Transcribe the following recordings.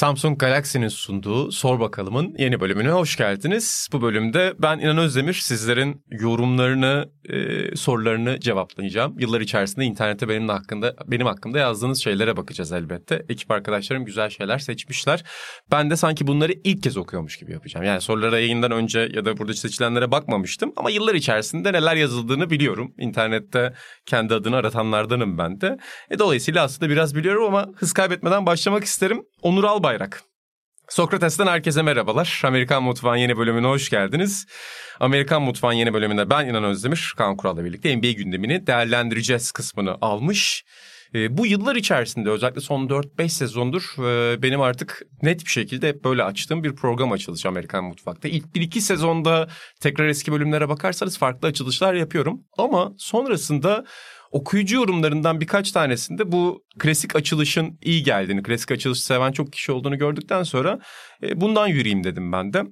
Samsung Galaxy'nin sunduğu Sor Bakalım'ın yeni bölümüne hoş geldiniz. Bu bölümde ben İnan Özdemir sizlerin yorumlarını, e, sorularını cevaplayacağım. Yıllar içerisinde internette benim hakkında benim hakkımda yazdığınız şeylere bakacağız elbette. Ekip arkadaşlarım güzel şeyler seçmişler. Ben de sanki bunları ilk kez okuyormuş gibi yapacağım. Yani sorulara yayından önce ya da burada seçilenlere bakmamıştım ama yıllar içerisinde neler yazıldığını biliyorum. İnternette kendi adını aratanlardanım ben de. E, dolayısıyla aslında biraz biliyorum ama hız kaybetmeden başlamak isterim. Onur Albayrak. Sokrates'ten herkese merhabalar. Amerikan Mutfağı'nın yeni bölümüne hoş geldiniz. Amerikan Mutfağı'nın yeni bölümünde ben İnan Özdemir, Kaan Kural'la birlikte NBA gündemini değerlendireceğiz kısmını almış. E, bu yıllar içerisinde özellikle son 4-5 sezondur e, benim artık net bir şekilde hep böyle açtığım bir program açılışı Amerikan Mutfak'ta. İlk 1-2 sezonda tekrar eski bölümlere bakarsanız farklı açılışlar yapıyorum. Ama sonrasında okuyucu yorumlarından birkaç tanesinde bu klasik açılışın iyi geldiğini, klasik açılışı seven çok kişi olduğunu gördükten sonra e, bundan yürüyeyim dedim ben de.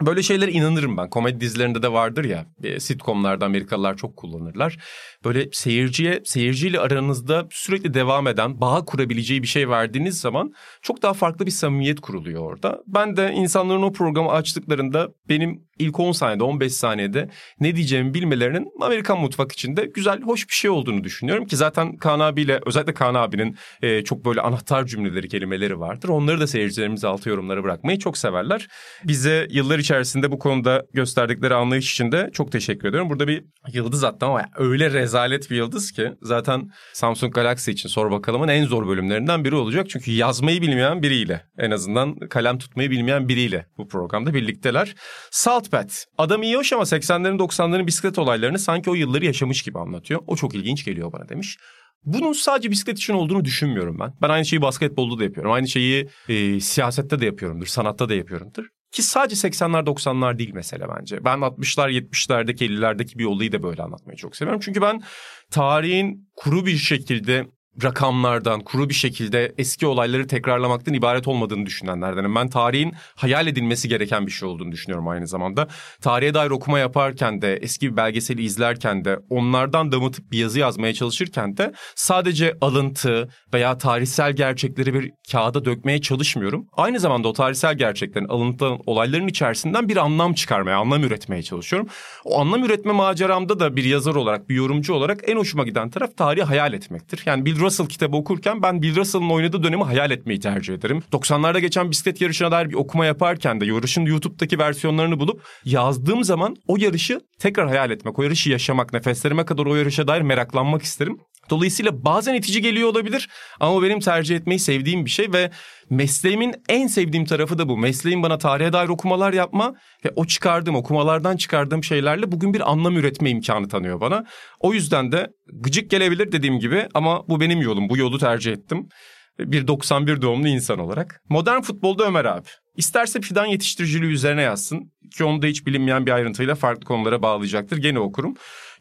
Böyle şeylere inanırım ben. Komedi dizilerinde de vardır ya. E, sitcomlarda Amerikalılar çok kullanırlar. Böyle seyirciye, seyirciyle aranızda sürekli devam eden, bağ kurabileceği bir şey verdiğiniz zaman çok daha farklı bir samimiyet kuruluyor orada. Ben de insanların o programı açtıklarında benim ilk 10 saniyede, 15 saniyede ne diyeceğimi bilmelerinin Amerikan mutfak içinde güzel, hoş bir şey olduğunu düşünüyorum ki zaten Kaan abiyle, özellikle Kaan abinin e, çok böyle anahtar cümleleri, kelimeleri vardır. Onları da seyircilerimize altı yorumlara bırakmayı çok severler. Bize yıllar içerisinde bu konuda gösterdikleri anlayış için de çok teşekkür ediyorum. Burada bir yıldız attım ama öyle rezalet bir yıldız ki zaten Samsung Galaxy için sor bakalımın en zor bölümlerinden biri olacak. Çünkü yazmayı bilmeyen biriyle en azından kalem tutmayı bilmeyen biriyle bu programda birlikteler. Saltpad. Adam iyi hoş ama 80'lerin 90'ların bisiklet olaylarını sanki o yılları yaşamış gibi anlatıyor. O çok ilginç geliyor bana demiş. Bunun sadece bisiklet için olduğunu düşünmüyorum ben. Ben aynı şeyi basketbolda da yapıyorum. Aynı şeyi e, siyasette de yapıyorumdur. Sanatta da yapıyorumdur. Ki sadece 80'ler 90'lar değil mesele bence. Ben 60'lar 70'lerdeki 50'lerdeki bir olayı da böyle anlatmayı çok seviyorum. Çünkü ben tarihin kuru bir şekilde rakamlardan, kuru bir şekilde eski olayları tekrarlamaktan ibaret olmadığını düşünenlerdenim. Ben tarihin hayal edilmesi gereken bir şey olduğunu düşünüyorum aynı zamanda. Tarihe dair okuma yaparken de, eski bir belgeseli izlerken de, onlardan damıtıp bir yazı yazmaya çalışırken de sadece alıntı veya tarihsel gerçekleri bir kağıda dökmeye çalışmıyorum. Aynı zamanda o tarihsel gerçeklerin, alıntıların, olayların içerisinden bir anlam çıkarmaya, anlam üretmeye çalışıyorum. O anlam üretme maceramda da bir yazar olarak, bir yorumcu olarak en hoşuma giden taraf tarihi hayal etmektir. Yani Bill Russell kitabı okurken ben Bill Russell'ın oynadığı dönemi hayal etmeyi tercih ederim. 90'larda geçen bisiklet yarışına dair bir okuma yaparken de yarışın YouTube'daki versiyonlarını bulup yazdığım zaman o yarışı tekrar hayal etmek, o yarışı yaşamak, nefeslerime kadar o yarışa dair meraklanmak isterim. Dolayısıyla bazen itici geliyor olabilir ama benim tercih etmeyi sevdiğim bir şey ve mesleğimin en sevdiğim tarafı da bu. Mesleğim bana tarihe dair okumalar yapma ve o çıkardığım okumalardan çıkardığım şeylerle bugün bir anlam üretme imkanı tanıyor bana. O yüzden de gıcık gelebilir dediğim gibi ama bu benim yolum. Bu yolu tercih ettim. Bir 91 doğumlu insan olarak. Modern futbolda Ömer abi. İsterse fidan yetiştiriciliği üzerine yazsın ki onu da hiç bilinmeyen bir ayrıntıyla farklı konulara bağlayacaktır. Gene okurum.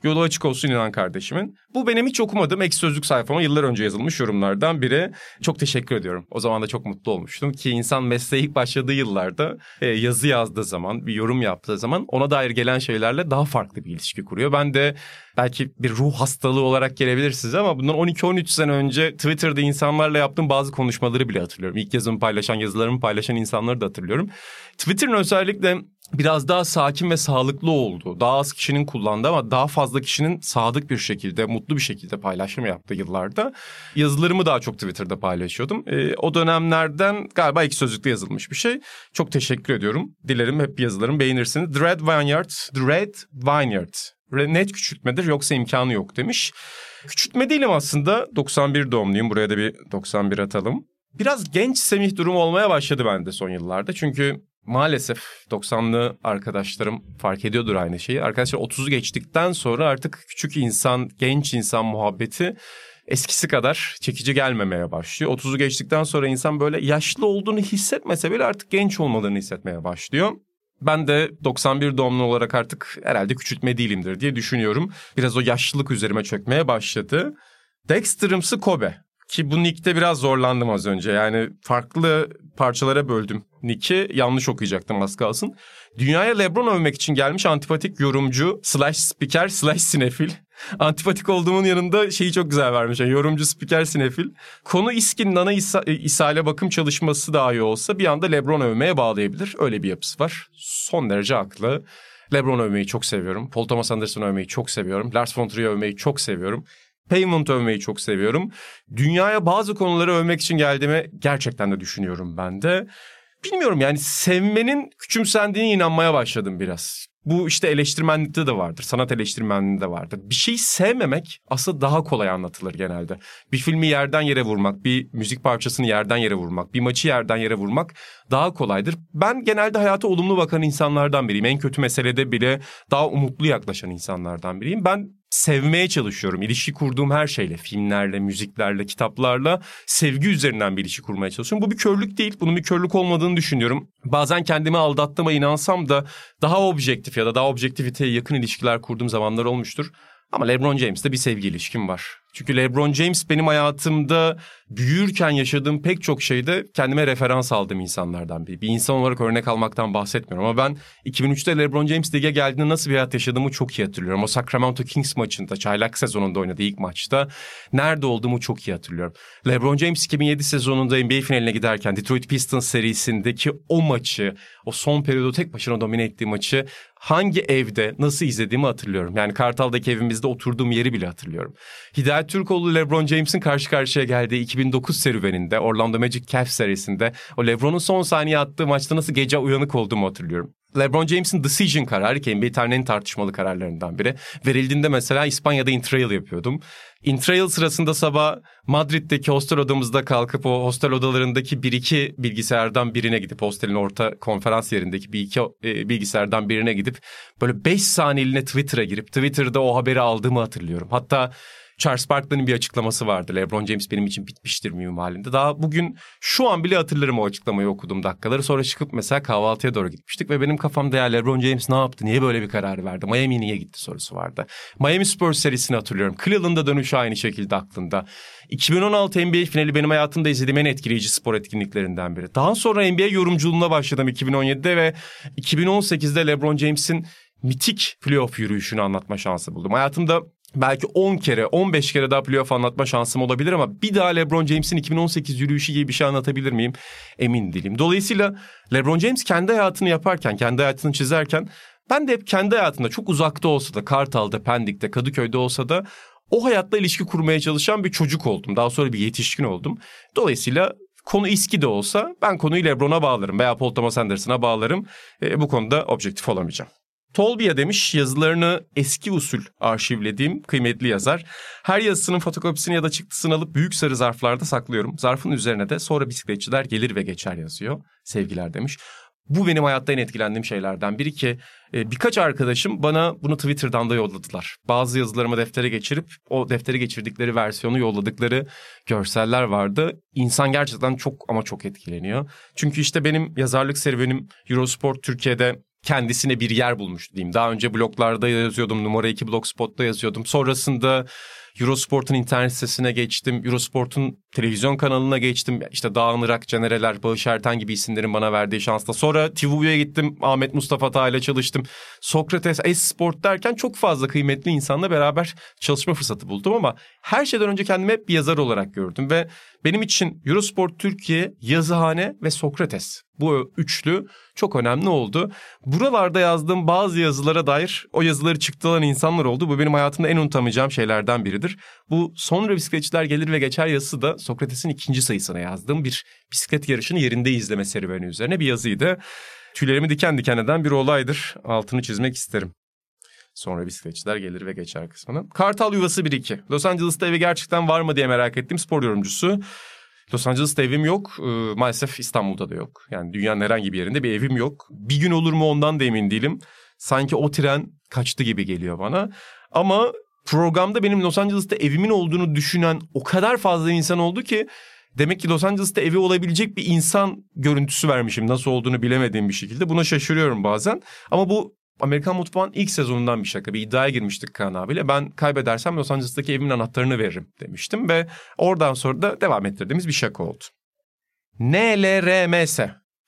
Yolu açık olsun inan kardeşimin. Bu benim hiç okumadığım ek sözlük sayfama yıllar önce yazılmış yorumlardan biri. Çok teşekkür ediyorum. O zaman da çok mutlu olmuştum ki insan mesleğe ilk başladığı yıllarda e, yazı yazdığı zaman, bir yorum yaptığı zaman ona dair gelen şeylerle daha farklı bir ilişki kuruyor. Ben de belki bir ruh hastalığı olarak gelebilir size ama bundan 12-13 sene önce Twitter'da insanlarla yaptığım bazı konuşmaları bile hatırlıyorum. İlk yazımı paylaşan, yazılarımı paylaşan insanları da hatırlıyorum. Twitter'ın özellikle biraz daha sakin ve sağlıklı oldu. Daha az kişinin kullandığı ama daha fazla kişinin sadık bir şekilde, mutlu bir şekilde paylaşım yaptığı yıllarda yazılarımı daha çok Twitter'da paylaşıyordum. E, o dönemlerden galiba iki sözlükte yazılmış bir şey. Çok teşekkür ediyorum. Dilerim hep yazılarımı beğenirsiniz. Dread Vineyard, Dread Vineyard. Net küçültmedir yoksa imkanı yok demiş. Küçültme değilim aslında. 91 doğumluyum. Buraya da bir 91 atalım. Biraz genç Semih durumu olmaya başladı bende son yıllarda. Çünkü maalesef 90'lı arkadaşlarım fark ediyordur aynı şeyi. Arkadaşlar 30'u geçtikten sonra artık küçük insan, genç insan muhabbeti eskisi kadar çekici gelmemeye başlıyor. 30'u geçtikten sonra insan böyle yaşlı olduğunu hissetmese bile artık genç olmadığını hissetmeye başlıyor. Ben de 91 doğumlu olarak artık herhalde küçültme değilimdir diye düşünüyorum. Biraz o yaşlılık üzerime çökmeye başladı. Dexter'ımsı Kobe. Ki bu nickte biraz zorlandım az önce. Yani farklı parçalara böldüm nick'i. Yanlış okuyacaktım az kalsın. Dünyaya Lebron övmek için gelmiş antipatik yorumcu, slash spiker, slash sinefil. Antipatik olduğumun yanında şeyi çok güzel vermiş. Yani yorumcu, spiker, sinefil. Konu İSKİ'nin ana isa, e, ishale bakım çalışması dahi olsa bir anda Lebron övmeye bağlayabilir. Öyle bir yapısı var. Son derece haklı. Lebron övmeyi çok seviyorum. Paul Thomas Anderson övmeyi çok seviyorum. Lars von Trier övmeyi çok seviyorum. Payment övmeyi çok seviyorum. Dünyaya bazı konuları övmek için geldiğimi gerçekten de düşünüyorum ben de. Bilmiyorum yani sevmenin küçümsendiğine inanmaya başladım biraz. Bu işte eleştirmenlikte de vardır, sanat eleştirmenliğinde de vardır. Bir şeyi sevmemek aslında daha kolay anlatılır genelde. Bir filmi yerden yere vurmak, bir müzik parçasını yerden yere vurmak, bir maçı yerden yere vurmak daha kolaydır. Ben genelde hayata olumlu bakan insanlardan biriyim. En kötü meselede bile daha umutlu yaklaşan insanlardan biriyim. Ben sevmeye çalışıyorum. İlişki kurduğum her şeyle, filmlerle, müziklerle, kitaplarla sevgi üzerinden bir ilişki kurmaya çalışıyorum. Bu bir körlük değil. Bunun bir körlük olmadığını düşünüyorum. Bazen kendimi aldattığıma inansam da daha objektif ya da daha objektiviteye yakın ilişkiler kurduğum zamanlar olmuştur. Ama LeBron James'te bir sevgi ilişkim var. Çünkü LeBron James benim hayatımda büyürken yaşadığım pek çok şeyde kendime referans aldığım insanlardan biri. Bir insan olarak örnek almaktan bahsetmiyorum ama ben 2003'te LeBron James lige geldiğinde nasıl bir hayat yaşadığımı çok iyi hatırlıyorum. O Sacramento Kings maçında, çaylak sezonunda oynadığı ilk maçta nerede olduğumu çok iyi hatırlıyorum. LeBron James 2007 sezonunda NBA finaline giderken Detroit Pistons serisindeki o maçı, o son periyodu tek başına domine ettiği maçı hangi evde nasıl izlediğimi hatırlıyorum. Yani Kartal'daki evimizde oturduğum yeri bile hatırlıyorum. Hidayet Türkoğlu LeBron James'in karşı karşıya geldiği 2009 serüveninde Orlando Magic Cavs serisinde o LeBron'un son saniye attığı maçta nasıl gece uyanık olduğumu hatırlıyorum. LeBron James'in decision kararı ki NBA tarihinin tartışmalı kararlarından biri. Verildiğinde mesela İspanya'da intrail yapıyordum. Intrail sırasında sabah Madrid'deki hostel odamızda kalkıp o hostel odalarındaki bir iki bilgisayardan birine gidip hostelin orta konferans yerindeki bir iki e, bilgisayardan birine gidip böyle 5 saniyeliğine Twitter'a girip Twitter'da o haberi aldığımı hatırlıyorum. Hatta Charles Barkley'nin bir açıklaması vardı. LeBron James benim için bitmiştir miyim halinde. Daha bugün şu an bile hatırlarım o açıklamayı okuduğum dakikaları. Sonra çıkıp mesela kahvaltıya doğru gitmiştik ve benim kafamda ya LeBron James ne yaptı? Niye böyle bir karar verdi? Miami niye gitti sorusu vardı. Miami Spurs serisini hatırlıyorum. Cleveland'a dönüş aynı şekilde aklımda. 2016 NBA finali benim hayatımda izlediğim en etkileyici spor etkinliklerinden biri. Daha sonra NBA yorumculuğuna başladım 2017'de ve 2018'de LeBron James'in mitik playoff yürüyüşünü anlatma şansı buldum. Hayatımda belki 10 kere 15 kere daha playoff anlatma şansım olabilir ama bir daha LeBron James'in 2018 yürüyüşü gibi bir şey anlatabilir miyim? Emin değilim. Dolayısıyla LeBron James kendi hayatını yaparken, kendi hayatını çizerken ben de hep kendi hayatında çok uzakta olsa da Kartal'da, Pendik'te, Kadıköy'de olsa da o hayatla ilişki kurmaya çalışan bir çocuk oldum. Daha sonra bir yetişkin oldum. Dolayısıyla konu İSKİ de olsa ben konuyu LeBron'a bağlarım veya Paul Thomas Anderson'a bağlarım. E, bu konuda objektif olamayacağım. Tolbiya demiş yazılarını eski usul arşivlediğim kıymetli yazar. Her yazısının fotokopisini ya da çıktısını alıp büyük sarı zarflarda saklıyorum. Zarfın üzerine de sonra bisikletçiler gelir ve geçer yazıyor. Sevgiler demiş. Bu benim hayatta en etkilendiğim şeylerden biri ki e, birkaç arkadaşım bana bunu Twitter'dan da yolladılar. Bazı yazılarımı deftere geçirip o deftere geçirdikleri versiyonu yolladıkları görseller vardı. İnsan gerçekten çok ama çok etkileniyor. Çünkü işte benim yazarlık serüvenim Eurosport Türkiye'de kendisine bir yer bulmuştu diyeyim. Daha önce bloglarda yazıyordum, numara 2 blogspot'ta yazıyordum. Sonrasında Eurosport'un internet sitesine geçtim. Eurosport'un televizyon kanalına geçtim. İşte Dağın Irak, Canereler, Bağış Erten gibi isimlerin bana verdiği şansla. Sonra TV'ye gittim. Ahmet Mustafa Tağ ile çalıştım. Sokrates, Esport derken çok fazla kıymetli insanla beraber çalışma fırsatı buldum ama her şeyden önce kendimi hep bir yazar olarak gördüm ve benim için Eurosport Türkiye, Yazıhane ve Sokrates bu üçlü çok önemli oldu. Buralarda yazdığım bazı yazılara dair o yazıları çıktılan insanlar oldu. Bu benim hayatımda en unutamayacağım şeylerden biridir. Bu sonra bisikletçiler gelir ve geçer yazısı da Sokrates'in ikinci sayısına yazdığım bir bisiklet yarışını yerinde izleme serüveni üzerine bir yazıydı. Tüylerimi diken diken eden bir olaydır. Altını çizmek isterim. Sonra bisikletçiler gelir ve geçer kısmını. Kartal Yuvası 1-2. Los Angeles'ta evi gerçekten var mı diye merak ettiğim spor yorumcusu. Los Angeles'ta evim yok. Ee, maalesef İstanbul'da da yok. Yani dünyanın herhangi bir yerinde bir evim yok. Bir gün olur mu ondan da emin değilim. Sanki o tren kaçtı gibi geliyor bana. Ama programda benim Los Angeles'ta evimin olduğunu düşünen o kadar fazla insan oldu ki demek ki Los Angeles'ta evi olabilecek bir insan görüntüsü vermişim. Nasıl olduğunu bilemediğim bir şekilde. Buna şaşırıyorum bazen. Ama bu Amerikan Mutfağı'nın ilk sezonundan bir şaka. Bir iddiaya girmiştik Kaan abiyle. Ben kaybedersem Los Angeles'taki evimin anahtarını veririm demiştim. Ve oradan sonra da devam ettirdiğimiz bir şaka oldu. NLRMS.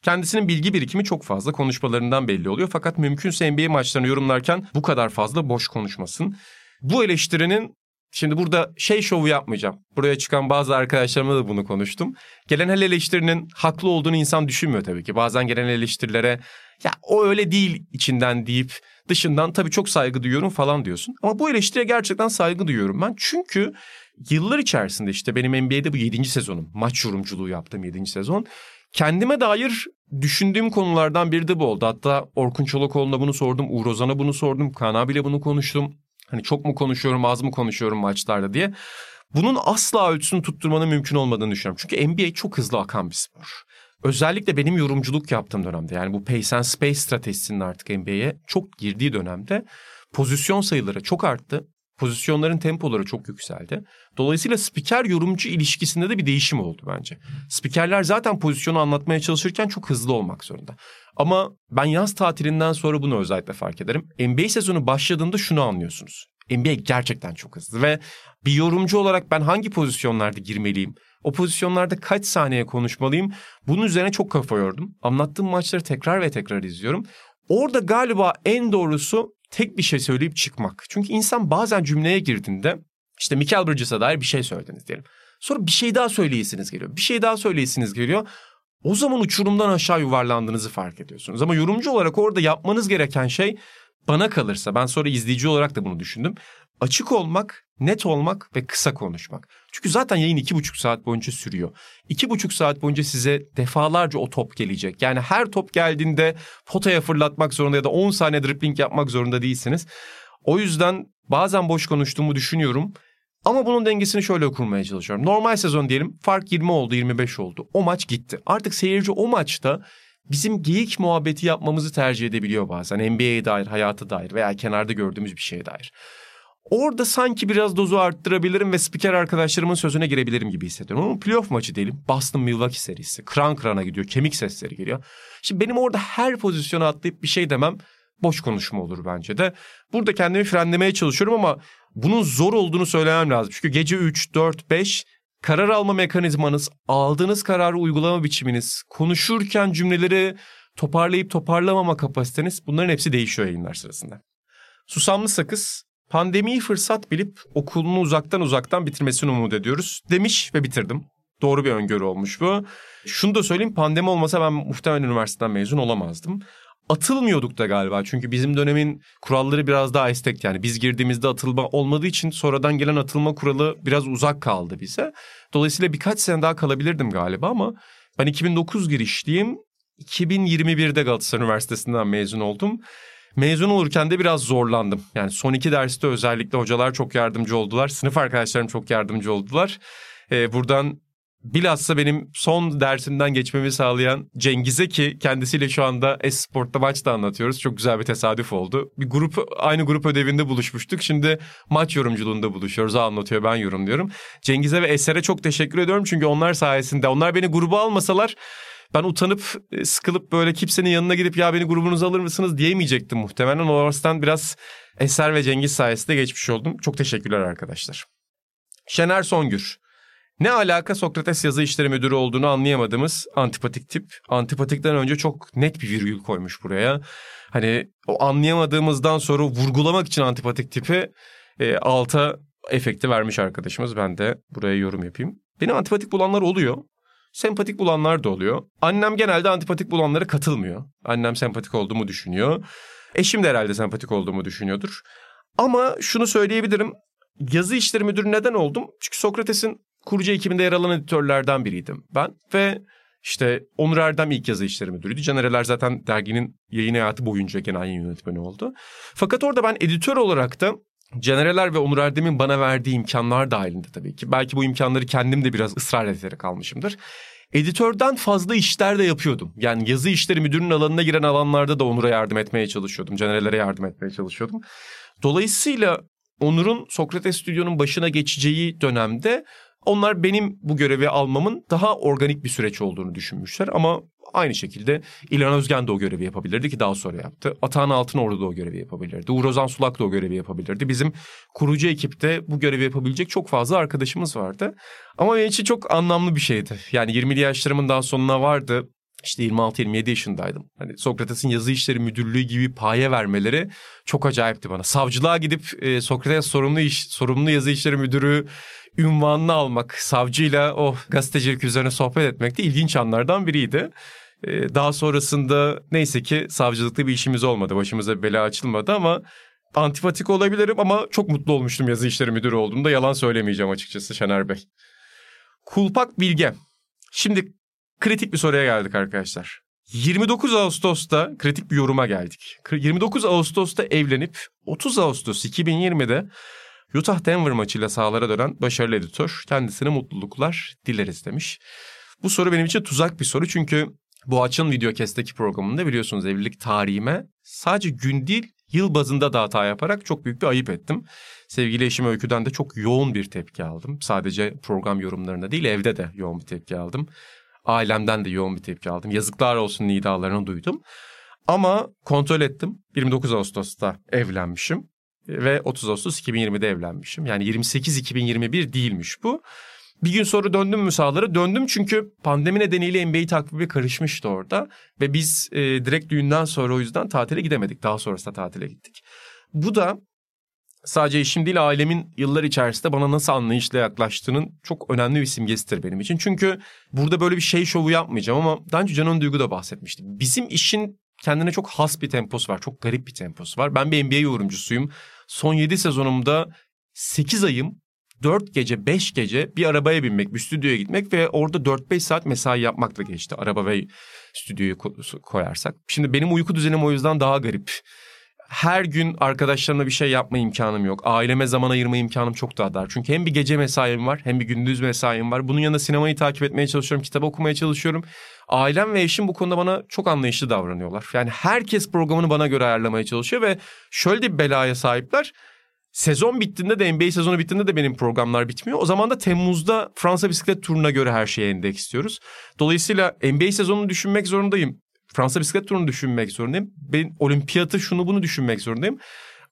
Kendisinin bilgi birikimi çok fazla konuşmalarından belli oluyor. Fakat mümkünse NBA maçlarını yorumlarken bu kadar fazla boş konuşmasın. Bu eleştirinin Şimdi burada şey şovu yapmayacağım. Buraya çıkan bazı arkadaşlarımla da bunu konuştum. Gelen eleştirinin haklı olduğunu insan düşünmüyor tabii ki. Bazen gelen eleştirilere ya o öyle değil içinden deyip dışından tabii çok saygı duyuyorum falan diyorsun. Ama bu eleştiriye gerçekten saygı duyuyorum ben. Çünkü yıllar içerisinde işte benim NBA'de bu 7. sezonum. Maç yorumculuğu yaptığım 7. sezon. Kendime dair düşündüğüm konulardan biri de bu oldu. Hatta Orkun Çolakoğlu'na bunu sordum. Uğur Ozan'a bunu sordum. Kaan abiyle bunu konuştum. Hani çok mu konuşuyorum az mı konuşuyorum maçlarda diye. Bunun asla ölçüsünü tutturmanın mümkün olmadığını düşünüyorum. Çünkü NBA çok hızlı akan bir spor. Özellikle benim yorumculuk yaptığım dönemde yani bu pace and space stratejisinin artık NBA'ye çok girdiği dönemde pozisyon sayıları çok arttı. Pozisyonların tempoları çok yükseldi. Dolayısıyla spiker yorumcu ilişkisinde de bir değişim oldu bence. Spikerler zaten pozisyonu anlatmaya çalışırken çok hızlı olmak zorunda. Ama ben yaz tatilinden sonra bunu özellikle fark ederim. NBA sezonu başladığında şunu anlıyorsunuz. NBA gerçekten çok hızlı ve bir yorumcu olarak ben hangi pozisyonlarda girmeliyim? O pozisyonlarda kaç saniye konuşmalıyım? Bunun üzerine çok kafa yordum. Anlattığım maçları tekrar ve tekrar izliyorum. Orada galiba en doğrusu tek bir şey söyleyip çıkmak. Çünkü insan bazen cümleye girdiğinde işte Michael Bridges'a dair bir şey söylediniz diyelim. Sonra bir şey daha söyleyesiniz geliyor. Bir şey daha söyleyesiniz geliyor. O zaman uçurumdan aşağı yuvarlandığınızı fark ediyorsunuz. Ama yorumcu olarak orada yapmanız gereken şey bana kalırsa ben sonra izleyici olarak da bunu düşündüm. Açık olmak, net olmak ve kısa konuşmak. Çünkü zaten yayın iki buçuk saat boyunca sürüyor. İki buçuk saat boyunca size defalarca o top gelecek. Yani her top geldiğinde potaya fırlatmak zorunda ya da 10 saniye dribbling yapmak zorunda değilsiniz. O yüzden bazen boş konuştuğumu düşünüyorum. Ama bunun dengesini şöyle kurmaya çalışıyorum. Normal sezon diyelim fark 20 oldu 25 oldu. O maç gitti. Artık seyirci o maçta bizim geyik muhabbeti yapmamızı tercih edebiliyor bazen. NBA'ye dair, hayata dair veya kenarda gördüğümüz bir şeye dair. Orada sanki biraz dozu arttırabilirim ve spiker arkadaşlarımın sözüne girebilirim gibi hissediyorum. Ama playoff maçı diyelim. Boston Milwaukee serisi. Kran krana gidiyor. Kemik sesleri geliyor. Şimdi benim orada her pozisyona atlayıp bir şey demem boş konuşma olur bence de. Burada kendimi frenlemeye çalışıyorum ama bunun zor olduğunu söylemem lazım. Çünkü gece 3, 4, 5 karar alma mekanizmanız, aldığınız kararı uygulama biçiminiz, konuşurken cümleleri toparlayıp toparlamama kapasiteniz bunların hepsi değişiyor yayınlar sırasında. Susamlı Sakız pandemiyi fırsat bilip okulunu uzaktan uzaktan bitirmesini umut ediyoruz demiş ve bitirdim. Doğru bir öngörü olmuş bu. Şunu da söyleyeyim pandemi olmasa ben muhtemelen üniversiteden mezun olamazdım atılmıyorduk da galiba. Çünkü bizim dönemin kuralları biraz daha estek yani. Biz girdiğimizde atılma olmadığı için sonradan gelen atılma kuralı biraz uzak kaldı bize. Dolayısıyla birkaç sene daha kalabilirdim galiba ama ben 2009 girişliyim. 2021'de Galatasaray Üniversitesi'nden mezun oldum. Mezun olurken de biraz zorlandım. Yani son iki derste özellikle hocalar çok yardımcı oldular. Sınıf arkadaşlarım çok yardımcı oldular. Ee, buradan bilhassa benim son dersimden geçmemi sağlayan Cengiz'e ki kendisiyle şu anda Esport'ta maç da anlatıyoruz. Çok güzel bir tesadüf oldu. Bir grup aynı grup ödevinde buluşmuştuk. Şimdi maç yorumculuğunda buluşuyoruz. Anlatıyor ben yorumluyorum. Cengiz'e ve Eser'e çok teşekkür ediyorum. Çünkü onlar sayesinde onlar beni gruba almasalar ben utanıp e, sıkılıp böyle kimsenin yanına gidip ya beni grubunuza alır mısınız diyemeyecektim muhtemelen. O arasından biraz Eser ve Cengiz sayesinde geçmiş oldum. Çok teşekkürler arkadaşlar. Şener Songür. Ne alaka Sokrates yazı işleri müdürü olduğunu anlayamadığımız antipatik tip. Antipatikten önce çok net bir virgül koymuş buraya. Hani o anlayamadığımızdan sonra vurgulamak için antipatik tipi e, alta efekti vermiş arkadaşımız. Ben de buraya yorum yapayım. Beni antipatik bulanlar oluyor. Sempatik bulanlar da oluyor. Annem genelde antipatik bulanlara katılmıyor. Annem sempatik olduğumu düşünüyor. Eşim de herhalde sempatik olduğumu düşünüyordur. Ama şunu söyleyebilirim. Yazı işleri müdürü neden oldum? Çünkü Sokrates'in kurucu ekibinde yer alan editörlerden biriydim ben. Ve işte Onur Erdem ilk yazı işleri müdürüydü. Canereler zaten derginin yayın hayatı boyunca genel yayın yönetmeni oldu. Fakat orada ben editör olarak da Canereler ve Onur Erdem'in bana verdiği imkanlar dahilinde tabii ki. Belki bu imkanları kendim de biraz ısrar ederek almışımdır. Editörden fazla işler de yapıyordum. Yani yazı işleri müdürünün alanına giren alanlarda da Onur'a yardım etmeye çalışıyordum. Canerelere yardım etmeye çalışıyordum. Dolayısıyla Onur'un Sokrates Stüdyo'nun başına geçeceği dönemde onlar benim bu görevi almamın daha organik bir süreç olduğunu düşünmüşler ama aynı şekilde İlhan Özgen de o görevi yapabilirdi ki daha sonra yaptı. Atahan Altınordu da o görevi yapabilirdi. Uğur Ozan Sulak da o görevi yapabilirdi. Bizim kurucu ekipte bu görevi yapabilecek çok fazla arkadaşımız vardı. Ama benim için çok anlamlı bir şeydi. Yani 20'li yaşlarımın daha sonuna vardı. İşte 26-27 yaşındaydım. Hani Sokrates'in yazı işleri müdürlüğü gibi paye vermeleri çok acayipti bana. Savcılığa gidip e, Sokrates sorumlu iş, sorumlu yazı işleri müdürü ünvanını almak, savcıyla o gazetecilik üzerine sohbet etmek de ilginç anlardan biriydi. E, daha sonrasında neyse ki savcılıkta bir işimiz olmadı. Başımıza bela açılmadı ama antipatik olabilirim ama çok mutlu olmuştum yazı işleri müdürü olduğumda. Yalan söylemeyeceğim açıkçası Şener Bey. Kulpak Bilge. Şimdi kritik bir soruya geldik arkadaşlar. 29 Ağustos'ta kritik bir yoruma geldik. 29 Ağustos'ta evlenip 30 Ağustos 2020'de Utah Denver maçıyla sahalara dönen başarılı editör kendisine mutluluklar dileriz demiş. Bu soru benim için tuzak bir soru çünkü bu açın Videocast'teki programında biliyorsunuz evlilik tarihime sadece gün değil yıl bazında da hata yaparak çok büyük bir ayıp ettim. Sevgili eşim Öykü'den de çok yoğun bir tepki aldım. Sadece program yorumlarında değil evde de yoğun bir tepki aldım. Ailemden de yoğun bir tepki aldım. Yazıklar olsun nidalarını duydum. Ama kontrol ettim. 29 Ağustos'ta evlenmişim ve 30 Ağustos 2020'de evlenmişim. Yani 28-2021 değilmiş bu. Bir gün sonra döndüm mü? Döndüm çünkü pandemi nedeniyle NBA takvibi karışmıştı orada. Ve biz e, direkt düğünden sonra o yüzden tatile gidemedik. Daha sonrasında tatile gittik. Bu da sadece eşim değil ailemin yıllar içerisinde bana nasıl anlayışla yaklaştığının çok önemli bir simgesidir benim için. Çünkü burada böyle bir şey şovu yapmayacağım ama daha önce Canan Duygu da bahsetmişti. Bizim işin kendine çok has bir temposu var. Çok garip bir temposu var. Ben bir NBA yorumcusuyum. Son 7 sezonumda 8 ayım 4 gece 5 gece bir arabaya binmek, bir stüdyoya gitmek ve orada 4-5 saat mesai yapmakla geçti. Araba ve stüdyoyu koyarsak. Şimdi benim uyku düzenim o yüzden daha garip. Her gün arkadaşlarımla bir şey yapma imkanım yok. Aileme zaman ayırma imkanım çok daha dar. Çünkü hem bir gece mesaim var hem bir gündüz mesaim var. Bunun yanında sinemayı takip etmeye çalışıyorum, kitap okumaya çalışıyorum. Ailem ve eşim bu konuda bana çok anlayışlı davranıyorlar. Yani herkes programını bana göre ayarlamaya çalışıyor ve şöyle bir belaya sahipler Sezon bittiğinde de NBA sezonu bittiğinde de benim programlar bitmiyor. O zaman da Temmuz'da Fransa bisiklet turuna göre her şeye endeksliyoruz. Dolayısıyla NBA sezonunu düşünmek zorundayım. Fransa bisiklet turunu düşünmek zorundayım. Ben olimpiyatı şunu bunu düşünmek zorundayım.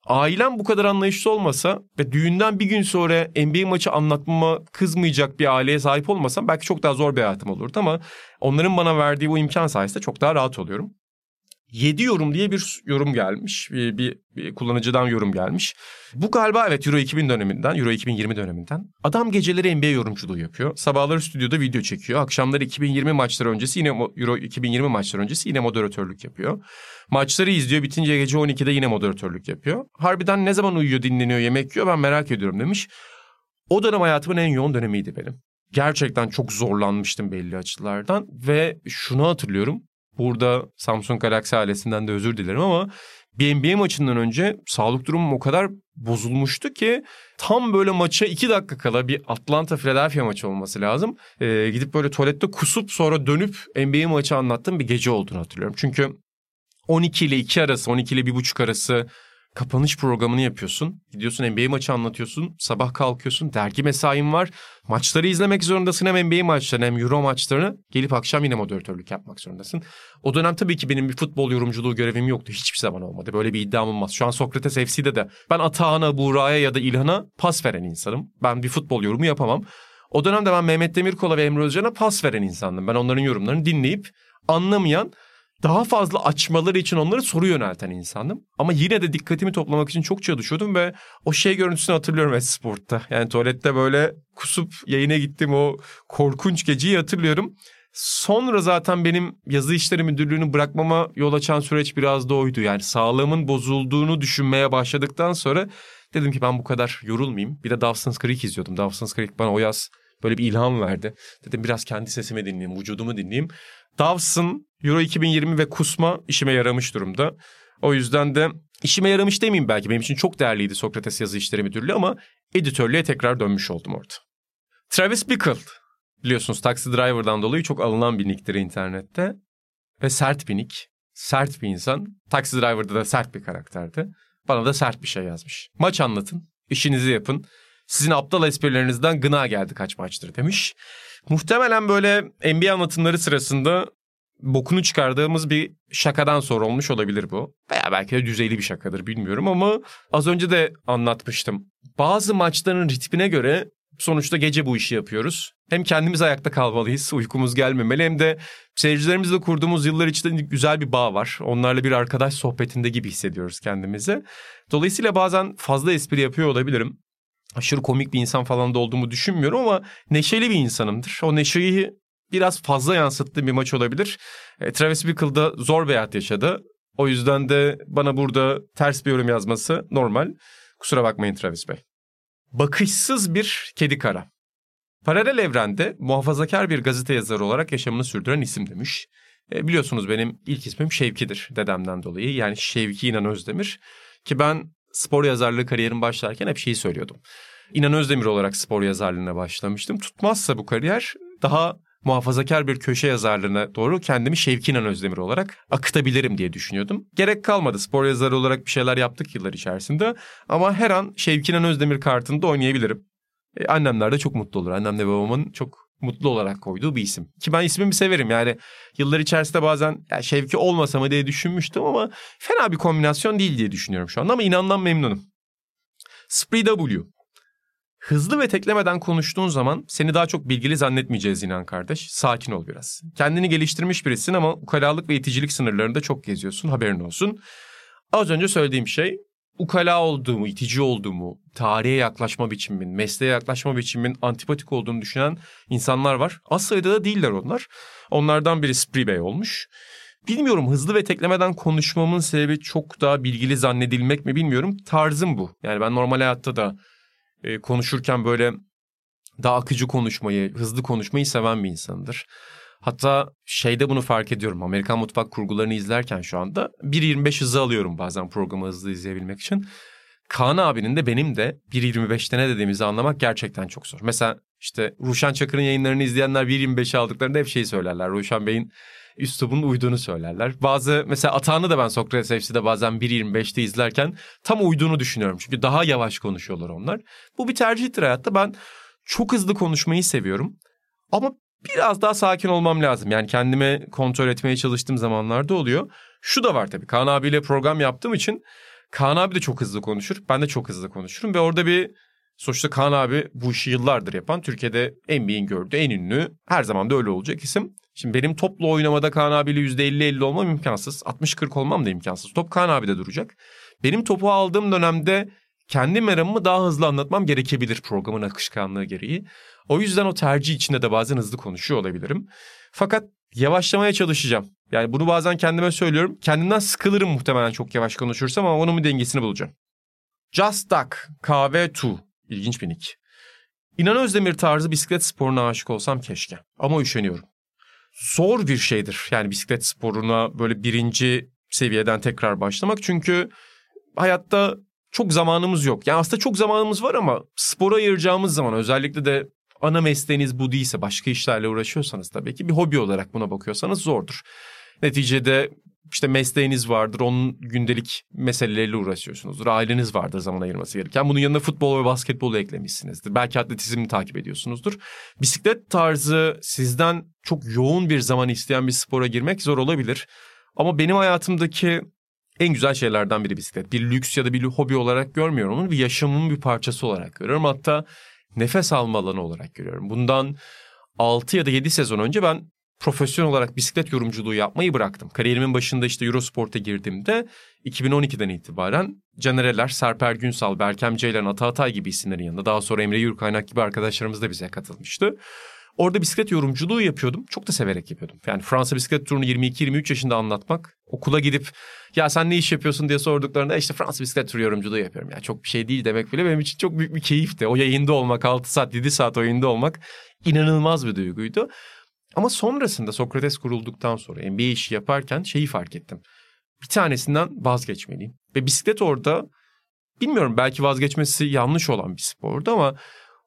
Ailem bu kadar anlayışlı olmasa ve düğünden bir gün sonra NBA maçı anlatmama kızmayacak bir aileye sahip olmasam belki çok daha zor bir hayatım olurdu ama onların bana verdiği bu imkan sayesinde çok daha rahat oluyorum. 7 yorum diye bir yorum gelmiş. Bir, bir, bir kullanıcıdan yorum gelmiş. Bu galiba evet Euro 2000 döneminden, Euro 2020 döneminden. Adam geceleri NBA yorumculuğu yapıyor. Sabahları stüdyoda video çekiyor. Akşamları 2020 maçları öncesi yine Euro 2020 maçları öncesi yine moderatörlük yapıyor. Maçları izliyor. Bitince gece 12'de yine moderatörlük yapıyor. Harbiden ne zaman uyuyor, dinleniyor, yemek yiyor ben merak ediyorum demiş. O dönem hayatımın en yoğun dönemiydi benim. Gerçekten çok zorlanmıştım belli açılardan ve şunu hatırlıyorum. Burada Samsung Galaxy ailesinden de özür dilerim ama bir NBA maçından önce sağlık durumum o kadar bozulmuştu ki tam böyle maça iki dakika kala bir Atlanta Philadelphia maçı olması lazım. Ee, gidip böyle tuvalette kusup sonra dönüp NBA maçı anlattığım bir gece olduğunu hatırlıyorum. Çünkü 12 ile 2 arası 12 ile 1.5 arası kapanış programını yapıyorsun. Gidiyorsun NBA maçı anlatıyorsun. Sabah kalkıyorsun. Dergi mesain var. Maçları izlemek zorundasın. Hem NBA maçlarını hem Euro maçlarını. Gelip akşam yine moderatörlük yapmak zorundasın. O dönem tabii ki benim bir futbol yorumculuğu görevim yoktu. Hiçbir zaman olmadı. Böyle bir iddiam olmaz. Şu an Sokrates FC'de de ben Atahan'a, Buğra'ya ya da İlhan'a pas veren insanım. Ben bir futbol yorumu yapamam. O dönemde ben Mehmet Demirkol'a ve Emre Özcan'a pas veren insandım. Ben onların yorumlarını dinleyip anlamayan daha fazla açmaları için onlara soru yönelten insandım. Ama yine de dikkatimi toplamak için çok çalışıyordum ve o şey görüntüsünü hatırlıyorum Esport'ta. Yani tuvalette böyle kusup yayına gittim o korkunç geceyi hatırlıyorum. Sonra zaten benim yazı işleri müdürlüğünü bırakmama yol açan süreç biraz da oydu. Yani sağlığımın bozulduğunu düşünmeye başladıktan sonra dedim ki ben bu kadar yorulmayayım. Bir de Dawson's Creek izliyordum. Dawson's Creek bana o yaz böyle bir ilham verdi. Dedim biraz kendi sesimi dinleyeyim, vücudumu dinleyeyim. Dawson, Euro 2020 ve Kusma işime yaramış durumda. O yüzden de işime yaramış demeyeyim belki. Benim için çok değerliydi Sokrates yazı işleri müdürlüğü ama editörlüğe tekrar dönmüş oldum orada. Travis Bickle biliyorsunuz Taxi Driver'dan dolayı çok alınan bir nicktir internette. Ve sert bir nick. Sert bir insan. Taxi Driver'da da sert bir karakterdi. Bana da sert bir şey yazmış. Maç anlatın, işinizi yapın. Sizin aptal esprilerinizden gına geldi kaç maçtır demiş. Muhtemelen böyle NBA anlatımları sırasında bokunu çıkardığımız bir şakadan sonra olmuş olabilir bu. Veya belki de düzeyli bir şakadır bilmiyorum ama az önce de anlatmıştım. Bazı maçların ritmine göre sonuçta gece bu işi yapıyoruz. hem kendimiz ayakta kalmalıyız, uykumuz gelmemeli hem de seyircilerimizle kurduğumuz yıllar içinde güzel bir bağ var. Onlarla bir arkadaş sohbetinde gibi hissediyoruz kendimizi. Dolayısıyla bazen fazla espri yapıyor olabilirim. Aşırı komik bir insan falan da olduğumu düşünmüyorum ama neşeli bir insanımdır. O neşeyi biraz fazla yansıttığım bir maç olabilir. E, Travis Bickle da zor bir hayat yaşadı. O yüzden de bana burada ters bir yorum yazması normal. Kusura bakmayın Travis Bey. Bakışsız bir kedi kara. Paralel evrende muhafazakar bir gazete yazarı olarak yaşamını sürdüren isim demiş. E, biliyorsunuz benim ilk ismim Şevki'dir dedemden dolayı. Yani Şevki İnan Özdemir. Ki ben spor yazarlığı kariyerim başlarken hep şeyi söylüyordum. İnan Özdemir olarak spor yazarlığına başlamıştım. Tutmazsa bu kariyer daha muhafazakar bir köşe yazarlığına doğru kendimi Şevki İnan Özdemir olarak akıtabilirim diye düşünüyordum. Gerek kalmadı. Spor yazarı olarak bir şeyler yaptık yıllar içerisinde. Ama her an Şevki İnan Özdemir kartında oynayabilirim. E, annemler de çok mutlu olur. Annemle babamın çok mutlu olarak koyduğu bir isim. Ki ben ismimi severim yani yıllar içerisinde bazen ya Şevki olmasa mı diye düşünmüştüm ama fena bir kombinasyon değil diye düşünüyorum şu anda ama inandan memnunum. Spree W. Hızlı ve teklemeden konuştuğun zaman seni daha çok bilgili zannetmeyeceğiz inan kardeş. Sakin ol biraz. Kendini geliştirmiş birisin ama ukalalık ve iticilik sınırlarında çok geziyorsun haberin olsun. Az önce söylediğim şey ukala olduğumu, itici olduğumu, tarihe yaklaşma biçimimin, mesleğe yaklaşma biçimimin antipatik olduğunu düşünen insanlar var. Az sayıda da değiller onlar. Onlardan biri Spree Bey olmuş. Bilmiyorum hızlı ve teklemeden konuşmamın sebebi çok daha bilgili zannedilmek mi bilmiyorum. Tarzım bu. Yani ben normal hayatta da e, konuşurken böyle daha akıcı konuşmayı, hızlı konuşmayı seven bir insandır. Hatta şeyde bunu fark ediyorum. Amerikan mutfak kurgularını izlerken şu anda 1.25 hızı alıyorum bazen programı hızlı izleyebilmek için. Kaan abinin de benim de 1.25'te ne dediğimizi anlamak gerçekten çok zor. Mesela işte Ruşen Çakır'ın yayınlarını izleyenler 1.25 aldıklarında hep şey söylerler. Ruşen Bey'in üslubunun uyduğunu söylerler. Bazı mesela Atağan'ı da ben Sokrates FC'de bazen 1.25'te izlerken tam uyduğunu düşünüyorum. Çünkü daha yavaş konuşuyorlar onlar. Bu bir tercihtir hayatta. Ben çok hızlı konuşmayı seviyorum. Ama biraz daha sakin olmam lazım. Yani kendime kontrol etmeye çalıştığım zamanlarda oluyor. Şu da var tabii. Kaan abiyle program yaptığım için Kaan abi de çok hızlı konuşur. Ben de çok hızlı konuşurum ve orada bir sonuçta Kaan abi bu işi yıllardır yapan Türkiye'de NBA'in gördüğü en ünlü her zaman da öyle olacak isim. Şimdi benim topla oynamada Kaan abiyle %50-50 olmam imkansız. 60-40 olmam da imkansız. Top Kaan abi de duracak. Benim topu aldığım dönemde kendi meramımı daha hızlı anlatmam gerekebilir programın akışkanlığı gereği. O yüzden o tercih içinde de bazen hızlı konuşuyor olabilirim. Fakat yavaşlamaya çalışacağım. Yani bunu bazen kendime söylüyorum. Kendimden sıkılırım muhtemelen çok yavaş konuşursam ama onun bir dengesini bulacağım. Just Duck, KV2. İlginç bir nick. İnan Özdemir tarzı bisiklet sporuna aşık olsam keşke. Ama üşeniyorum. Zor bir şeydir yani bisiklet sporuna böyle birinci seviyeden tekrar başlamak. Çünkü hayatta çok zamanımız yok. Yani aslında çok zamanımız var ama spora ayıracağımız zaman özellikle de ana mesleğiniz bu değilse başka işlerle uğraşıyorsanız tabii ki bir hobi olarak buna bakıyorsanız zordur. Neticede işte mesleğiniz vardır, onun gündelik meseleleriyle uğraşıyorsunuzdur. Aileniz vardır zaman ayırması gereken. Bunun yanına futbol ve basketbolu eklemişsinizdir. Belki atletizmi takip ediyorsunuzdur. Bisiklet tarzı sizden çok yoğun bir zaman isteyen bir spora girmek zor olabilir. Ama benim hayatımdaki en güzel şeylerden biri bisiklet. Bir lüks ya da bir hobi olarak görmüyorum onu. Bir yaşamımın bir parçası olarak görüyorum. Hatta nefes alma alanı olarak görüyorum. Bundan 6 ya da 7 sezon önce ben profesyonel olarak bisiklet yorumculuğu yapmayı bıraktım. Kariyerimin başında işte Eurosport'a girdiğimde 2012'den itibaren Canereler, Serper Günsal, Berkem Ceylan, Ata Atay gibi isimlerin yanında daha sonra Emre Yurkaynak gibi arkadaşlarımız da bize katılmıştı. Orada bisiklet yorumculuğu yapıyordum. Çok da severek yapıyordum. Yani Fransa bisiklet turunu 22-23 yaşında anlatmak. Okula gidip ya sen ne iş yapıyorsun diye sorduklarında işte Fransa bisiklet turu yorumculuğu yapıyorum. Yani çok bir şey değil demek bile benim için çok büyük bir keyifti. O yayında olmak 6 saat 7 saat oyunda olmak inanılmaz bir duyguydu. Ama sonrasında Sokrates kurulduktan sonra NBA işi yaparken şeyi fark ettim. Bir tanesinden vazgeçmeliyim. Ve bisiklet orada bilmiyorum belki vazgeçmesi yanlış olan bir spordu ama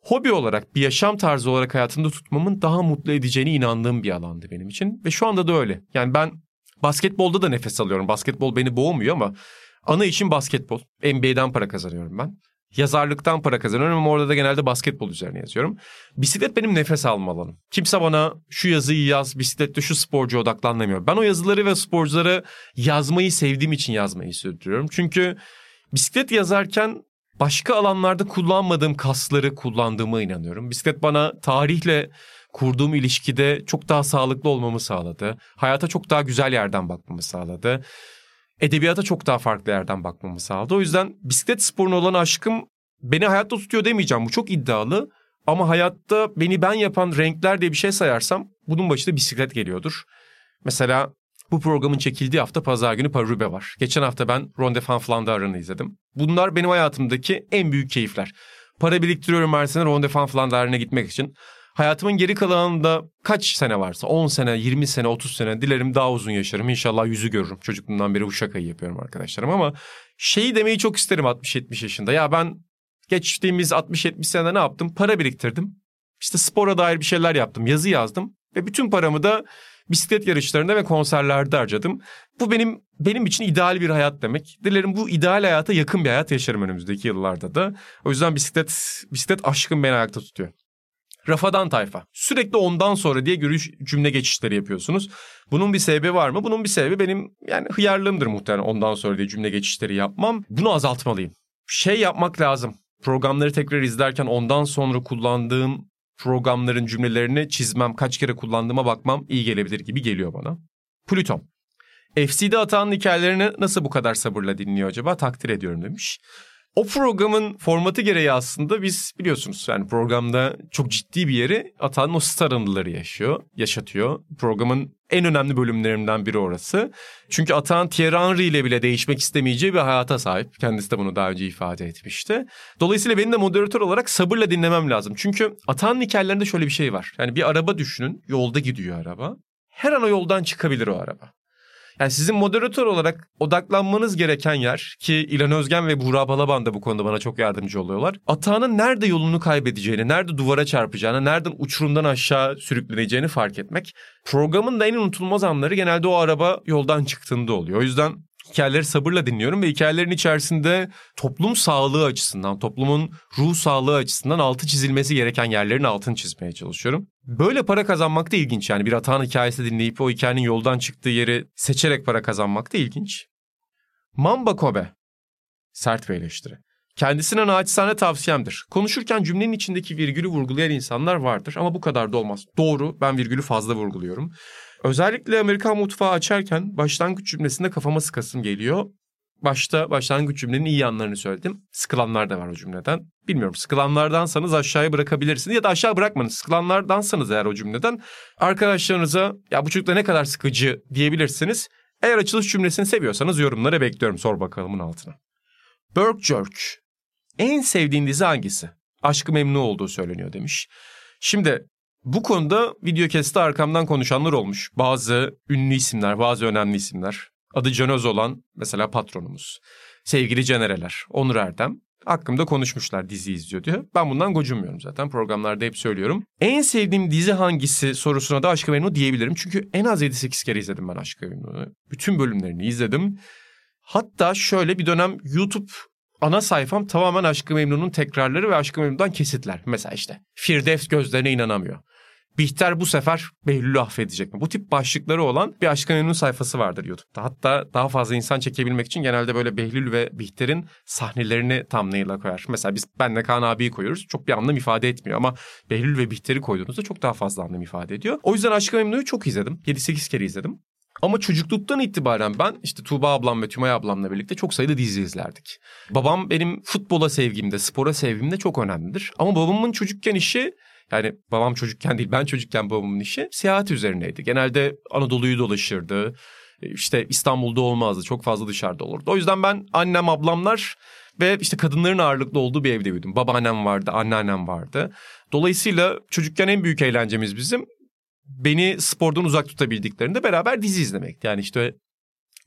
hobi olarak bir yaşam tarzı olarak hayatımda tutmamın daha mutlu edeceğine inandığım bir alandı benim için. Ve şu anda da öyle. Yani ben basketbolda da nefes alıyorum. Basketbol beni boğmuyor ama ana için basketbol. NBA'den para kazanıyorum ben. Yazarlıktan para kazanıyorum ama orada da genelde basketbol üzerine yazıyorum. Bisiklet benim nefes alma alanım. Kimse bana şu yazıyı yaz, bisiklette şu sporcu odaklanamıyor. Ben o yazıları ve sporcuları yazmayı sevdiğim için yazmayı sürdürüyorum. Çünkü bisiklet yazarken başka alanlarda kullanmadığım kasları kullandığıma inanıyorum. Bisiklet bana tarihle kurduğum ilişkide çok daha sağlıklı olmamı sağladı. Hayata çok daha güzel yerden bakmamı sağladı. Edebiyata çok daha farklı yerden bakmamı sağladı. O yüzden bisiklet sporuna olan aşkım beni hayatta tutuyor demeyeceğim. Bu çok iddialı. Ama hayatta beni ben yapan renkler diye bir şey sayarsam bunun başında bisiklet geliyordur. Mesela bu programın çekildiği hafta pazar günü Parube var. Geçen hafta ben Ronde van Vlaanderen'ı izledim. Bunlar benim hayatımdaki en büyük keyifler. Para biriktiriyorum her sene Ronde van Vlaanderen'e gitmek için. Hayatımın geri kalanında kaç sene varsa 10 sene, 20 sene, 30 sene dilerim daha uzun yaşarım. İnşallah yüzü görürüm. Çocukluğumdan beri bu şakayı yapıyorum arkadaşlarım ama şeyi demeyi çok isterim 60-70 yaşında. Ya ben geçtiğimiz 60-70 senede ne yaptım? Para biriktirdim. İşte spora dair bir şeyler yaptım. Yazı yazdım ve bütün paramı da bisiklet yarışlarında ve konserlerde harcadım. Bu benim benim için ideal bir hayat demek. Dilerim bu ideal hayata yakın bir hayat yaşarım önümüzdeki yıllarda da. O yüzden bisiklet bisiklet aşkım beni ayakta tutuyor. Rafadan tayfa. Sürekli ondan sonra diye görüş cümle geçişleri yapıyorsunuz. Bunun bir sebebi var mı? Bunun bir sebebi benim yani hıyarlığımdır muhtemelen ondan sonra diye cümle geçişleri yapmam. Bunu azaltmalıyım. Şey yapmak lazım. Programları tekrar izlerken ondan sonra kullandığım programların cümlelerini çizmem, kaç kere kullandığıma bakmam iyi gelebilir gibi geliyor bana. Plüton. FC'de Atağan'ın hikayelerini nasıl bu kadar sabırla dinliyor acaba takdir ediyorum demiş. O programın formatı gereği aslında biz biliyorsunuz yani programda çok ciddi bir yeri Atağan'ın o star anıları yaşıyor, yaşatıyor. Programın en önemli bölümlerinden biri orası. Çünkü Atan Thierry Henry ile bile değişmek istemeyeceği bir hayata sahip. Kendisi de bunu daha önce ifade etmişti. Dolayısıyla benim de moderatör olarak sabırla dinlemem lazım. Çünkü Atan'ın hikayelerinde şöyle bir şey var. Yani bir araba düşünün. Yolda gidiyor araba. Her an o yoldan çıkabilir o araba. Yani sizin moderatör olarak odaklanmanız gereken yer ki İlan Özgen ve Buğra Balaban da bu konuda bana çok yardımcı oluyorlar. Atağının nerede yolunu kaybedeceğini, nerede duvara çarpacağını, nereden uçurumdan aşağı sürükleneceğini fark etmek. Programın da en unutulmaz anları genelde o araba yoldan çıktığında oluyor. O yüzden hikayeleri sabırla dinliyorum ve hikayelerin içerisinde toplum sağlığı açısından, toplumun ruh sağlığı açısından altı çizilmesi gereken yerlerin altını çizmeye çalışıyorum. Böyle para kazanmak da ilginç yani bir atağın hikayesi dinleyip o hikayenin yoldan çıktığı yeri seçerek para kazanmak da ilginç. Mamba Kobe. Sert bir eleştiri. Kendisine naçizane tavsiyemdir. Konuşurken cümlenin içindeki virgülü vurgulayan insanlar vardır ama bu kadar da olmaz. Doğru ben virgülü fazla vurguluyorum. Özellikle Amerikan mutfağı açarken başlangıç cümlesinde kafama sıkasım geliyor. Başta başlangıç cümlenin iyi yanlarını söyledim. Sıkılanlar da var o cümleden. Bilmiyorum sıkılanlardansanız aşağıya bırakabilirsiniz ya da aşağı bırakmanız. Sıkılanlardansanız eğer o cümleden arkadaşlarınıza ya bu çocuk ne kadar sıkıcı diyebilirsiniz. Eğer açılış cümlesini seviyorsanız yorumlara bekliyorum sor bakalımın altına. Burke George. En sevdiğin dizi hangisi? Aşkı memnun olduğu söyleniyor demiş. Şimdi bu konuda video kesti arkamdan konuşanlar olmuş. Bazı ünlü isimler, bazı önemli isimler. Adı Can olan mesela patronumuz. Sevgili Canereler, Onur Erdem hakkımda konuşmuşlar dizi izliyor diyor. Ben bundan gocunmuyorum zaten programlarda hep söylüyorum. En sevdiğim dizi hangisi sorusuna da Aşkı Memnu diyebilirim. Çünkü en az 7-8 kere izledim ben Aşkı Memnu'yu. Bütün bölümlerini izledim. Hatta şöyle bir dönem YouTube ana sayfam tamamen Aşkı Memnu'nun tekrarları ve Aşkı Memnu'dan kesitler. Mesela işte Firdevs gözlerine inanamıyor. Bihter bu sefer Behlül'ü affedecek mi? Bu tip başlıkları olan bir Aşkı Memnun sayfası vardır YouTube'da. Hatta daha fazla insan çekebilmek için genelde böyle Behlül ve Bihter'in sahnelerini thumbnail'a koyar. Mesela biz benle Kaan abiyi koyuyoruz. Çok bir anlam ifade etmiyor ama Behlül ve Bihter'i koyduğunuzda çok daha fazla anlam ifade ediyor. O yüzden Aşkı Memnun'u çok izledim. 7-8 kere izledim. Ama çocukluktan itibaren ben işte Tuğba ablam ve Tümay ablamla birlikte çok sayıda dizi izlerdik. Babam benim futbola sevgimde, spora sevgimde çok önemlidir. Ama babamın çocukken işi yani babam çocukken değil ben çocukken babamın işi seyahat üzerineydi. Genelde Anadolu'yu dolaşırdı. E, işte İstanbul'da olmazdı. Çok fazla dışarıda olurdu. O yüzden ben annem, ablamlar ve işte kadınların ağırlıklı olduğu bir evde büyüdüm. Babaannem vardı, anneannem vardı. Dolayısıyla çocukken en büyük eğlencemiz bizim beni spordan uzak tutabildiklerinde beraber dizi izlemekti. Yani işte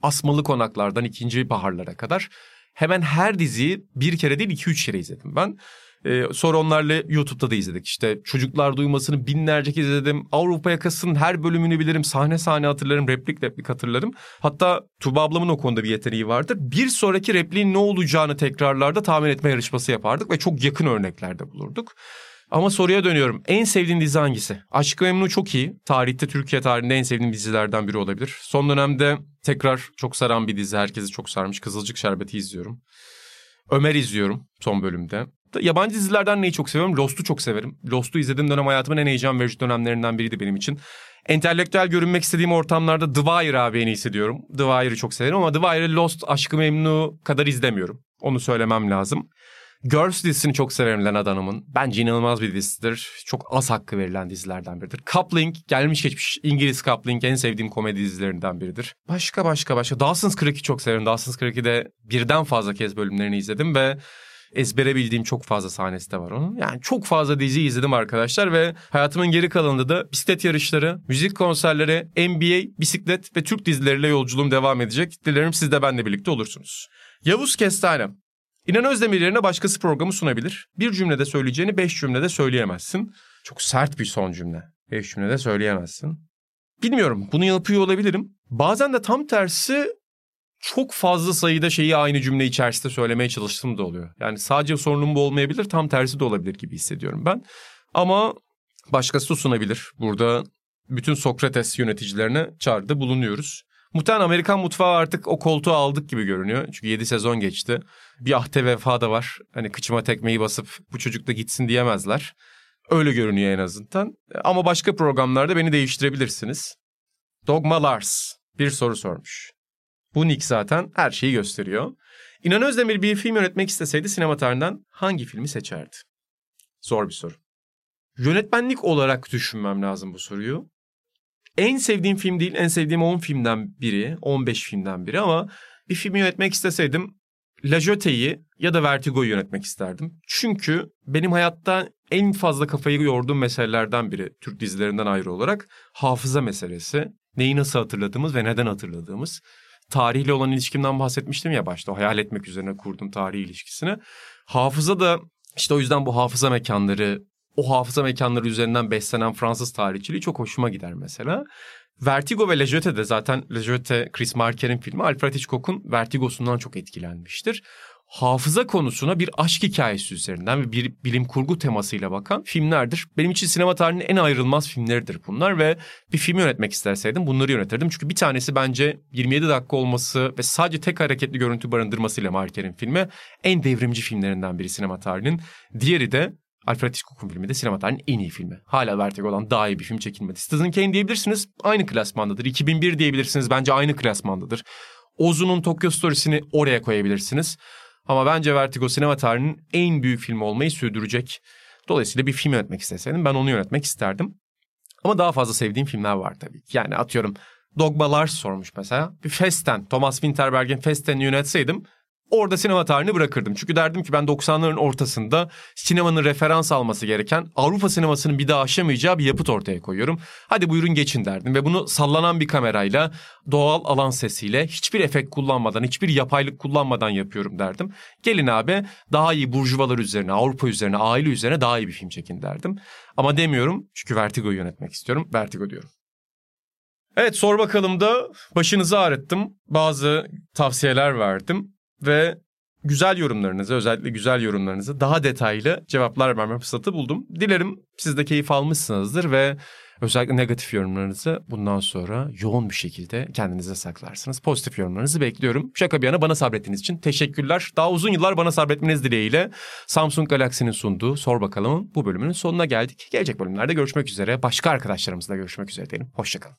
Asmalı Konaklardan ikinci baharlara kadar hemen her diziyi bir kere değil iki üç kere izledim ben. Ee, sonra onlarla YouTube'da da izledik. İşte çocuklar duymasını binlerce kez izledim. Avrupa yakasının her bölümünü bilirim. Sahne sahne hatırlarım. Replik replik hatırlarım. Hatta Tuba ablamın o konuda bir yeteneği vardır. Bir sonraki repliğin ne olacağını tekrarlarda tahmin etme yarışması yapardık. Ve çok yakın örneklerde bulurduk. Ama soruya dönüyorum. En sevdiğin dizi hangisi? Aşk-ı Memnu çok iyi. Tarihte, Türkiye tarihinde en sevdiğim dizilerden biri olabilir. Son dönemde tekrar çok saran bir dizi. Herkesi çok sarmış. Kızılcık Şerbeti izliyorum. Ömer izliyorum son bölümde. Yabancı dizilerden neyi çok seviyorum? Lost'u çok severim. Lost'u izlediğim dönem hayatımın en heyecan verici dönemlerinden biriydi benim için. Entelektüel görünmek istediğim ortamlarda The Wire abi en iyisi diyorum. The Wire'ı çok severim ama The Wire'ı Lost, Aşkı Memnu kadar izlemiyorum. Onu söylemem lazım. Girls dizisini çok severim Lena Dunham'ın. Bence inanılmaz bir dizidir. Çok az hakkı verilen dizilerden biridir. Coupling, gelmiş geçmiş İngiliz Coupling en sevdiğim komedi dizilerinden biridir. Başka başka başka. Dawson's Creek'i çok severim. Dawson's Creek'i de birden fazla kez bölümlerini izledim ve ezbere bildiğim çok fazla sahnesi de var onun. Yani çok fazla dizi izledim arkadaşlar ve hayatımın geri kalanında da bisiklet yarışları, müzik konserleri, NBA, bisiklet ve Türk dizileriyle yolculuğum devam edecek. Dilerim siz de benimle birlikte olursunuz. Yavuz Kestane. İnan Özdemir yerine başkası programı sunabilir. Bir cümlede söyleyeceğini beş cümlede söyleyemezsin. Çok sert bir son cümle. Beş cümlede söyleyemezsin. Bilmiyorum bunu yapıyor olabilirim. Bazen de tam tersi çok fazla sayıda şeyi aynı cümle içerisinde söylemeye çalıştım da oluyor. Yani sadece sorunum bu olmayabilir tam tersi de olabilir gibi hissediyorum ben. Ama başkası sunabilir. Burada bütün Sokrates yöneticilerine çağrıda bulunuyoruz. Muhtemelen Amerikan mutfağı artık o koltuğu aldık gibi görünüyor. Çünkü 7 sezon geçti. Bir ahte vefa da var. Hani kıçıma tekmeyi basıp bu çocuk da gitsin diyemezler. Öyle görünüyor en azından. Ama başka programlarda beni değiştirebilirsiniz. Dogma Lars bir soru sormuş. Bu nick zaten her şeyi gösteriyor. İnan Özdemir bir film yönetmek isteseydi sinema tarihinden hangi filmi seçerdi? Zor bir soru. Yönetmenlik olarak düşünmem lazım bu soruyu. En sevdiğim film değil, en sevdiğim 10 filmden biri, 15 filmden biri ama bir filmi yönetmek isteseydim La Jette'yi ya da Vertigo'yu yönetmek isterdim. Çünkü benim hayatta en fazla kafayı yorduğum meselelerden biri Türk dizilerinden ayrı olarak hafıza meselesi. Neyi nasıl hatırladığımız ve neden hatırladığımız. Tarihle olan ilişkimden bahsetmiştim ya başta. O hayal etmek üzerine kurdum tarihi ilişkisini. Hafıza da işte o yüzden bu hafıza mekanları, o hafıza mekanları üzerinden beslenen Fransız tarihçiliği çok hoşuma gider mesela. Vertigo ve La Jetée de zaten La Jetée Chris Marker'in filmi Alfred Hitchcock'un Vertigo'sundan çok etkilenmiştir. Hafıza konusuna bir aşk hikayesi üzerinden ve bir bilim kurgu temasıyla bakan filmlerdir. Benim için sinema tarihinin en ayrılmaz filmleridir bunlar ve bir film yönetmek isterseydim bunları yönetirdim. Çünkü bir tanesi bence 27 dakika olması ve sadece tek hareketli görüntü barındırmasıyla Marker'in filmi en devrimci filmlerinden biri sinema tarihinin. Diğeri de Alfred Hitchcock'un filmi de sinema tarihinin en iyi filmi. Hala Vertigo'dan daha iyi bir film çekilmedi. Citizen Kane diyebilirsiniz aynı klasmandadır. 2001 diyebilirsiniz bence aynı klasmandadır. Ozu'nun Tokyo Stories'ini oraya koyabilirsiniz. Ama bence Vertigo sinema tarihinin en büyük filmi olmayı sürdürecek. Dolayısıyla bir film yönetmek isteseydim ben onu yönetmek isterdim. Ama daha fazla sevdiğim filmler var tabii. Yani atıyorum Dogma Lars sormuş mesela. Bir Festen, Thomas Winterberg'in Festen'i yönetseydim orada sinema tarihini bırakırdım. Çünkü derdim ki ben 90'ların ortasında sinemanın referans alması gereken Avrupa sinemasının bir daha aşamayacağı bir yapıt ortaya koyuyorum. Hadi buyurun geçin derdim ve bunu sallanan bir kamerayla doğal alan sesiyle hiçbir efekt kullanmadan hiçbir yapaylık kullanmadan yapıyorum derdim. Gelin abi daha iyi burjuvalar üzerine Avrupa üzerine aile üzerine daha iyi bir film çekin derdim. Ama demiyorum çünkü Vertigo'yu yönetmek istiyorum. Vertigo diyorum. Evet sor bakalım da başınızı ağrıttım. Bazı tavsiyeler verdim ve güzel yorumlarınızı, özellikle güzel yorumlarınızı daha detaylı cevaplar verme fırsatı buldum. Dilerim siz de keyif almışsınızdır ve özellikle negatif yorumlarınızı bundan sonra yoğun bir şekilde kendinize saklarsınız. Pozitif yorumlarınızı bekliyorum. Şaka bir yana bana sabrettiğiniz için teşekkürler. Daha uzun yıllar bana sabretmeniz dileğiyle Samsung Galaxy'nin sunduğu Sor Bakalım bu bölümünün sonuna geldik. Gelecek bölümlerde görüşmek üzere. Başka arkadaşlarımızla görüşmek üzere diyelim. Hoşçakalın.